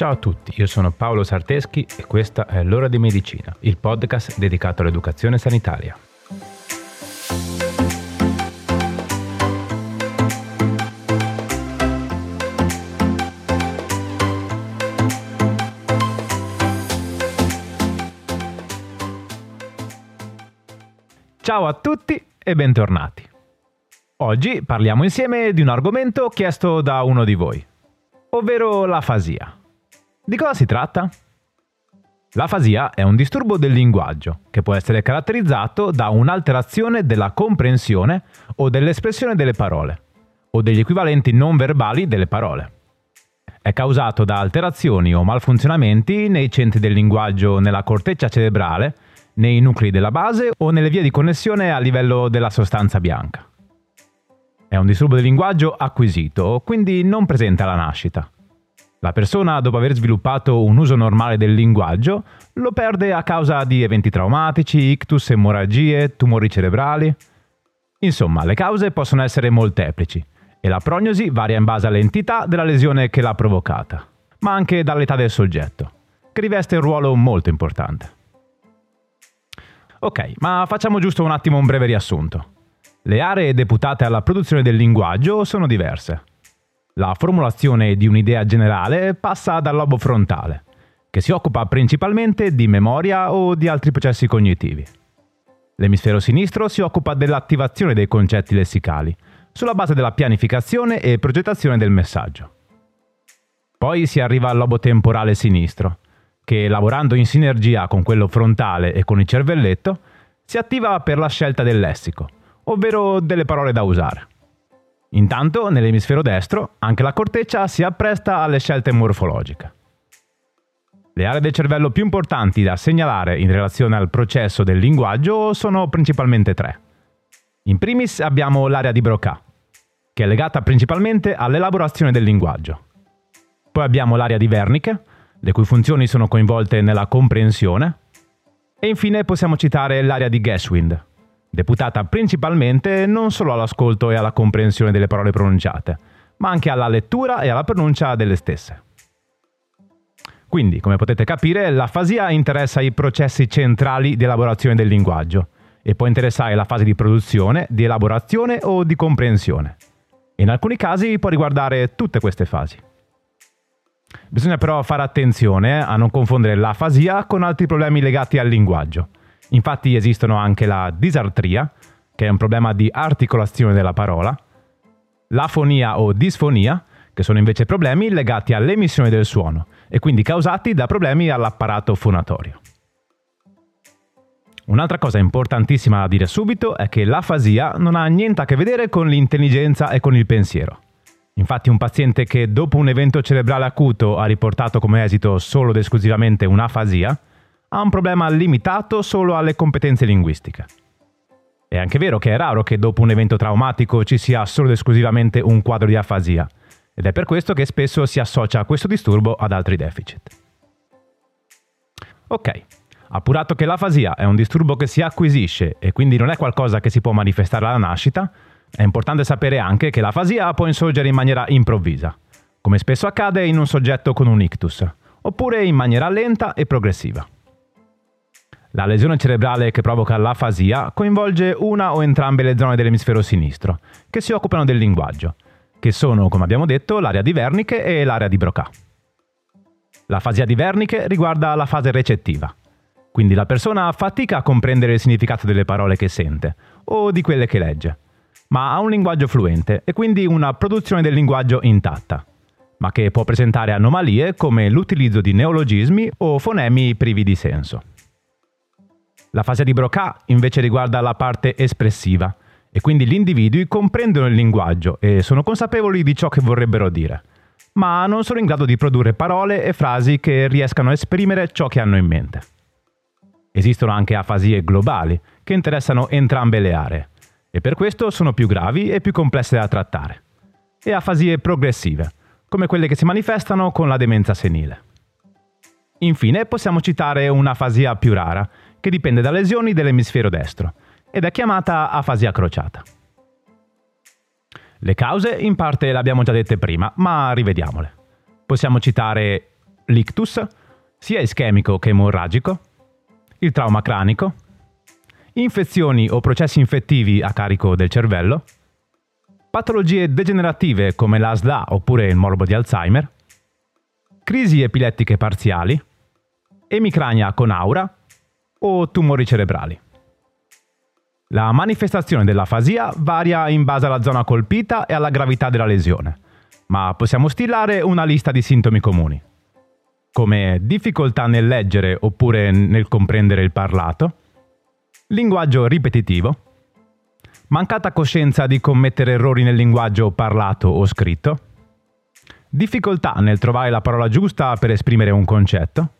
Ciao a tutti, io sono Paolo Sarteschi e questa è L'ora di medicina, il podcast dedicato all'educazione sanitaria. Ciao a tutti e bentornati. Oggi parliamo insieme di un argomento chiesto da uno di voi, ovvero l'afasia. Di cosa si tratta? L'afasia è un disturbo del linguaggio che può essere caratterizzato da un'alterazione della comprensione o dell'espressione delle parole, o degli equivalenti non verbali delle parole. È causato da alterazioni o malfunzionamenti nei centri del linguaggio nella corteccia cerebrale, nei nuclei della base o nelle vie di connessione a livello della sostanza bianca. È un disturbo del linguaggio acquisito, quindi non presente alla nascita. La persona, dopo aver sviluppato un uso normale del linguaggio, lo perde a causa di eventi traumatici, ictus, emorragie, tumori cerebrali. Insomma, le cause possono essere molteplici e la prognosi varia in base all'entità della lesione che l'ha provocata, ma anche dall'età del soggetto, che riveste un ruolo molto importante. Ok, ma facciamo giusto un attimo un breve riassunto. Le aree deputate alla produzione del linguaggio sono diverse. La formulazione di un'idea generale passa dal lobo frontale, che si occupa principalmente di memoria o di altri processi cognitivi. L'emisfero sinistro si occupa dell'attivazione dei concetti lessicali, sulla base della pianificazione e progettazione del messaggio. Poi si arriva al lobo temporale sinistro, che lavorando in sinergia con quello frontale e con il cervelletto, si attiva per la scelta del lessico, ovvero delle parole da usare. Intanto, nell'emisfero destro, anche la corteccia si appresta alle scelte morfologiche. Le aree del cervello più importanti da segnalare in relazione al processo del linguaggio sono principalmente tre. In primis abbiamo l'area di Broca, che è legata principalmente all'elaborazione del linguaggio. Poi abbiamo l'area di Wernicke, le cui funzioni sono coinvolte nella comprensione. E infine possiamo citare l'area di Geswind, deputata principalmente non solo all'ascolto e alla comprensione delle parole pronunciate, ma anche alla lettura e alla pronuncia delle stesse. Quindi, come potete capire, l'afasia interessa i processi centrali di elaborazione del linguaggio e può interessare la fase di produzione, di elaborazione o di comprensione. In alcuni casi può riguardare tutte queste fasi. Bisogna però fare attenzione a non confondere l'afasia con altri problemi legati al linguaggio Infatti esistono anche la disartria, che è un problema di articolazione della parola, l'afonia o disfonia, che sono invece problemi legati all'emissione del suono e quindi causati da problemi all'apparato fonatorio. Un'altra cosa importantissima da dire subito è che l'afasia non ha niente a che vedere con l'intelligenza e con il pensiero. Infatti un paziente che dopo un evento cerebrale acuto ha riportato come esito solo ed esclusivamente un'afasia, ha un problema limitato solo alle competenze linguistiche. È anche vero che è raro che dopo un evento traumatico ci sia solo ed esclusivamente un quadro di afasia, ed è per questo che spesso si associa questo disturbo ad altri deficit. Ok, appurato che l'afasia è un disturbo che si acquisisce e quindi non è qualcosa che si può manifestare alla nascita, è importante sapere anche che l'afasia può insorgere in maniera improvvisa, come spesso accade in un soggetto con un ictus, oppure in maniera lenta e progressiva. La lesione cerebrale che provoca l'afasia coinvolge una o entrambe le zone dell'emisfero sinistro, che si occupano del linguaggio, che sono, come abbiamo detto, l'area di Wernicke e l'area di Broca. L'afasia di Wernicke riguarda la fase recettiva, quindi la persona fatica a comprendere il significato delle parole che sente o di quelle che legge, ma ha un linguaggio fluente e quindi una produzione del linguaggio intatta, ma che può presentare anomalie come l'utilizzo di neologismi o fonemi privi di senso. La fase di Broca invece riguarda la parte espressiva e quindi gli individui comprendono il linguaggio e sono consapevoli di ciò che vorrebbero dire, ma non sono in grado di produrre parole e frasi che riescano a esprimere ciò che hanno in mente. Esistono anche afasie globali che interessano entrambe le aree e per questo sono più gravi e più complesse da trattare. E afasie progressive, come quelle che si manifestano con la demenza senile. Infine possiamo citare un'afasia più rara, che dipende da lesioni dell'emisfero destro ed è chiamata afasia crociata. Le cause in parte le abbiamo già dette prima, ma rivediamole. Possiamo citare l'ictus, sia ischemico che emorragico, il trauma cranico, infezioni o processi infettivi a carico del cervello, patologie degenerative come la SLA oppure il morbo di Alzheimer, crisi epilettiche parziali, emicrania con aura o tumori cerebrali. La manifestazione dell'afasia varia in base alla zona colpita e alla gravità della lesione, ma possiamo stilare una lista di sintomi comuni, come difficoltà nel leggere oppure nel comprendere il parlato, linguaggio ripetitivo, mancata coscienza di commettere errori nel linguaggio parlato o scritto, difficoltà nel trovare la parola giusta per esprimere un concetto,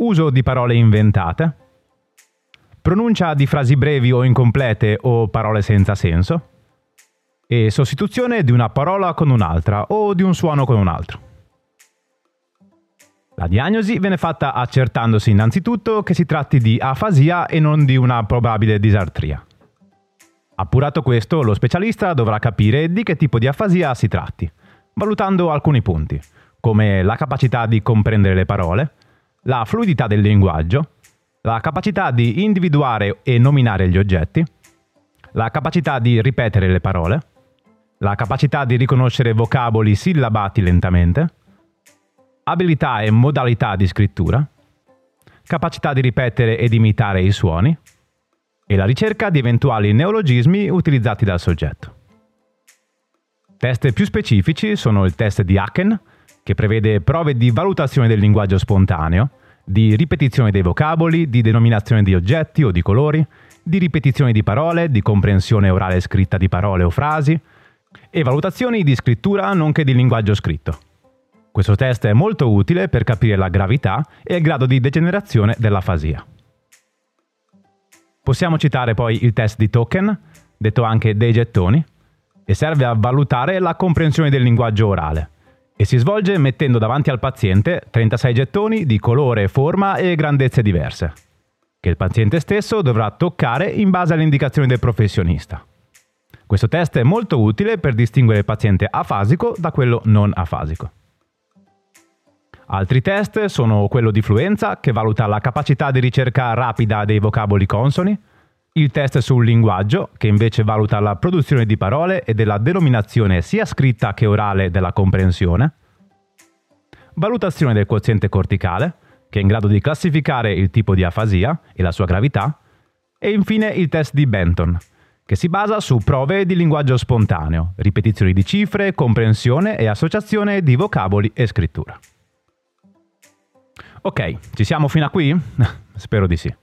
uso di parole inventate, pronuncia di frasi brevi o incomplete o parole senza senso, e sostituzione di una parola con un'altra o di un suono con un altro. La diagnosi viene fatta accertandosi innanzitutto che si tratti di afasia e non di una probabile disartria. Appurato questo, lo specialista dovrà capire di che tipo di afasia si tratti, valutando alcuni punti, come la capacità di comprendere le parole, la fluidità del linguaggio, la capacità di individuare e nominare gli oggetti, la capacità di ripetere le parole, la capacità di riconoscere vocaboli sillabati lentamente, abilità e modalità di scrittura, capacità di ripetere ed imitare i suoni e la ricerca di eventuali neologismi utilizzati dal soggetto. Test più specifici sono il test di Haken, che prevede prove di valutazione del linguaggio spontaneo, di ripetizione dei vocaboli, di denominazione di oggetti o di colori, di ripetizione di parole, di comprensione orale scritta di parole o frasi, e valutazioni di scrittura nonché di linguaggio scritto. Questo test è molto utile per capire la gravità e il grado di degenerazione dell'afasia. Possiamo citare poi il test di token, detto anche dei gettoni, e serve a valutare la comprensione del linguaggio orale e si svolge mettendo davanti al paziente 36 gettoni di colore, forma e grandezze diverse, che il paziente stesso dovrà toccare in base alle indicazioni del professionista. Questo test è molto utile per distinguere il paziente afasico da quello non afasico. Altri test sono quello di fluenza, che valuta la capacità di ricerca rapida dei vocaboli consoni, il test sul linguaggio, che invece valuta la produzione di parole e della denominazione sia scritta che orale della comprensione, valutazione del quoziente corticale, che è in grado di classificare il tipo di afasia e la sua gravità, e infine il test di Benton, che si basa su prove di linguaggio spontaneo, ripetizioni di cifre, comprensione e associazione di vocaboli e scrittura. Ok, ci siamo fino a qui? Spero di sì.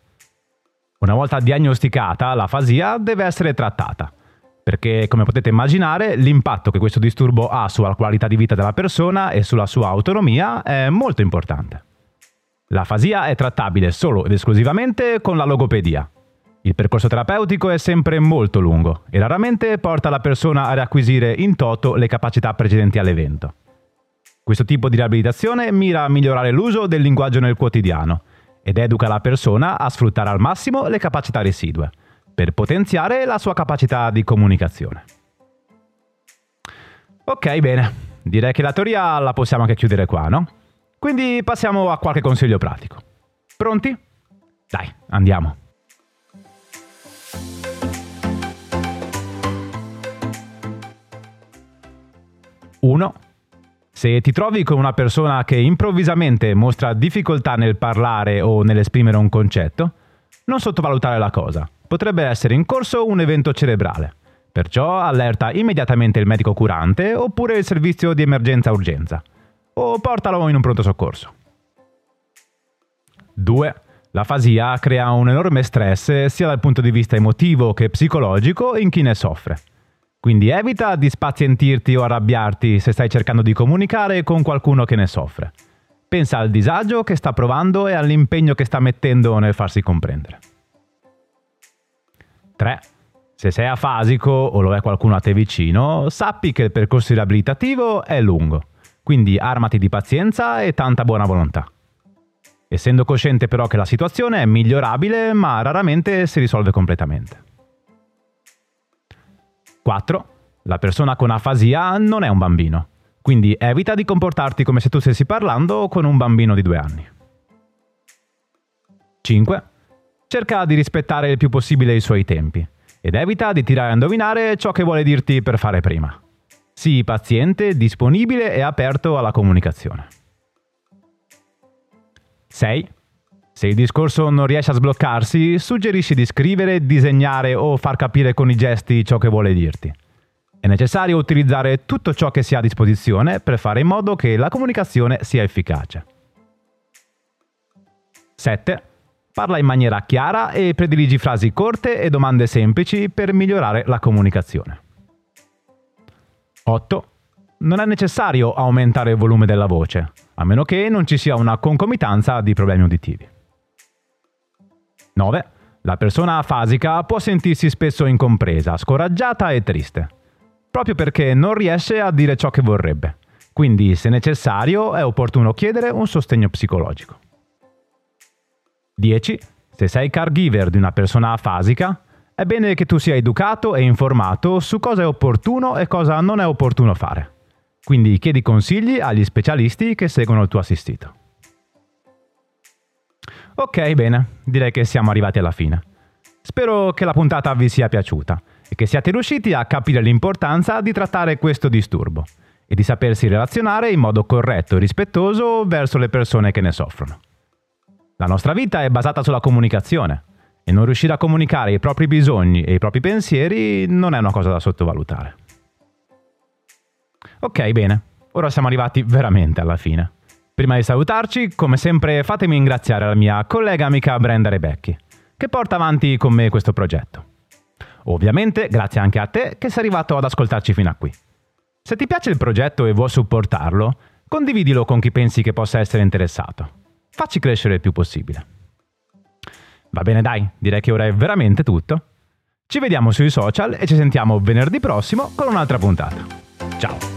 Una volta diagnosticata, l'afasia deve essere trattata, perché come potete immaginare l'impatto che questo disturbo ha sulla qualità di vita della persona e sulla sua autonomia è molto importante. L'afasia è trattabile solo ed esclusivamente con la logopedia. Il percorso terapeutico è sempre molto lungo e raramente porta la persona a riacquisire in toto le capacità precedenti all'evento. Questo tipo di riabilitazione mira a migliorare l'uso del linguaggio nel quotidiano ed educa la persona a sfruttare al massimo le capacità residue, per potenziare la sua capacità di comunicazione. Ok, bene, direi che la teoria la possiamo anche chiudere qua, no? Quindi passiamo a qualche consiglio pratico. Pronti? Dai, andiamo. Uno. Se ti trovi con una persona che improvvisamente mostra difficoltà nel parlare o nell'esprimere un concetto, non sottovalutare la cosa. Potrebbe essere in corso un evento cerebrale. Perciò allerta immediatamente il medico curante oppure il servizio di emergenza-urgenza. O portalo in un pronto soccorso. 2. L'afasia crea un enorme stress sia dal punto di vista emotivo che psicologico in chi ne soffre. Quindi evita di spazientirti o arrabbiarti se stai cercando di comunicare con qualcuno che ne soffre. Pensa al disagio che sta provando e all'impegno che sta mettendo nel farsi comprendere. 3. Se sei afasico o lo è qualcuno a te vicino, sappi che il percorso riabilitativo è lungo, quindi armati di pazienza e tanta buona volontà. Essendo cosciente però che la situazione è migliorabile, ma raramente si risolve completamente. 4. La persona con afasia non è un bambino. Quindi evita di comportarti come se tu stessi parlando con un bambino di due anni. 5. Cerca di rispettare il più possibile i suoi tempi ed evita di tirare a indovinare ciò che vuole dirti per fare prima. Sii paziente, disponibile e aperto alla comunicazione. 6. Se il discorso non riesce a sbloccarsi, suggerisci di scrivere, disegnare o far capire con i gesti ciò che vuole dirti. È necessario utilizzare tutto ciò che si ha a disposizione per fare in modo che la comunicazione sia efficace. 7. Parla in maniera chiara e prediligi frasi corte e domande semplici per migliorare la comunicazione. 8. Non è necessario aumentare il volume della voce, a meno che non ci sia una concomitanza di problemi uditivi. 9. La persona afasica può sentirsi spesso incompresa, scoraggiata e triste, proprio perché non riesce a dire ciò che vorrebbe. Quindi, se necessario, è opportuno chiedere un sostegno psicologico. 10. Se sei caregiver di una persona afasica, è bene che tu sia educato e informato su cosa è opportuno e cosa non è opportuno fare. Quindi chiedi consigli agli specialisti che seguono il tuo assistito. Ok, bene, direi che siamo arrivati alla fine. Spero che la puntata vi sia piaciuta e che siate riusciti a capire l'importanza di trattare questo disturbo e di sapersi relazionare in modo corretto e rispettoso verso le persone che ne soffrono. La nostra vita è basata sulla comunicazione e non riuscire a comunicare i propri bisogni e i propri pensieri non è una cosa da sottovalutare. Ok, bene, ora siamo arrivati veramente alla fine. Prima di salutarci, come sempre, fatemi ringraziare la mia collega amica Brenda Rebecchi, che porta avanti con me questo progetto. Ovviamente, grazie anche a te che sei arrivato ad ascoltarci fino a qui. Se ti piace il progetto e vuoi supportarlo, condividilo con chi pensi che possa essere interessato facci crescere il più possibile. Va bene dai, direi che ora è veramente tutto. Ci vediamo sui social e ci sentiamo venerdì prossimo con un'altra puntata. Ciao!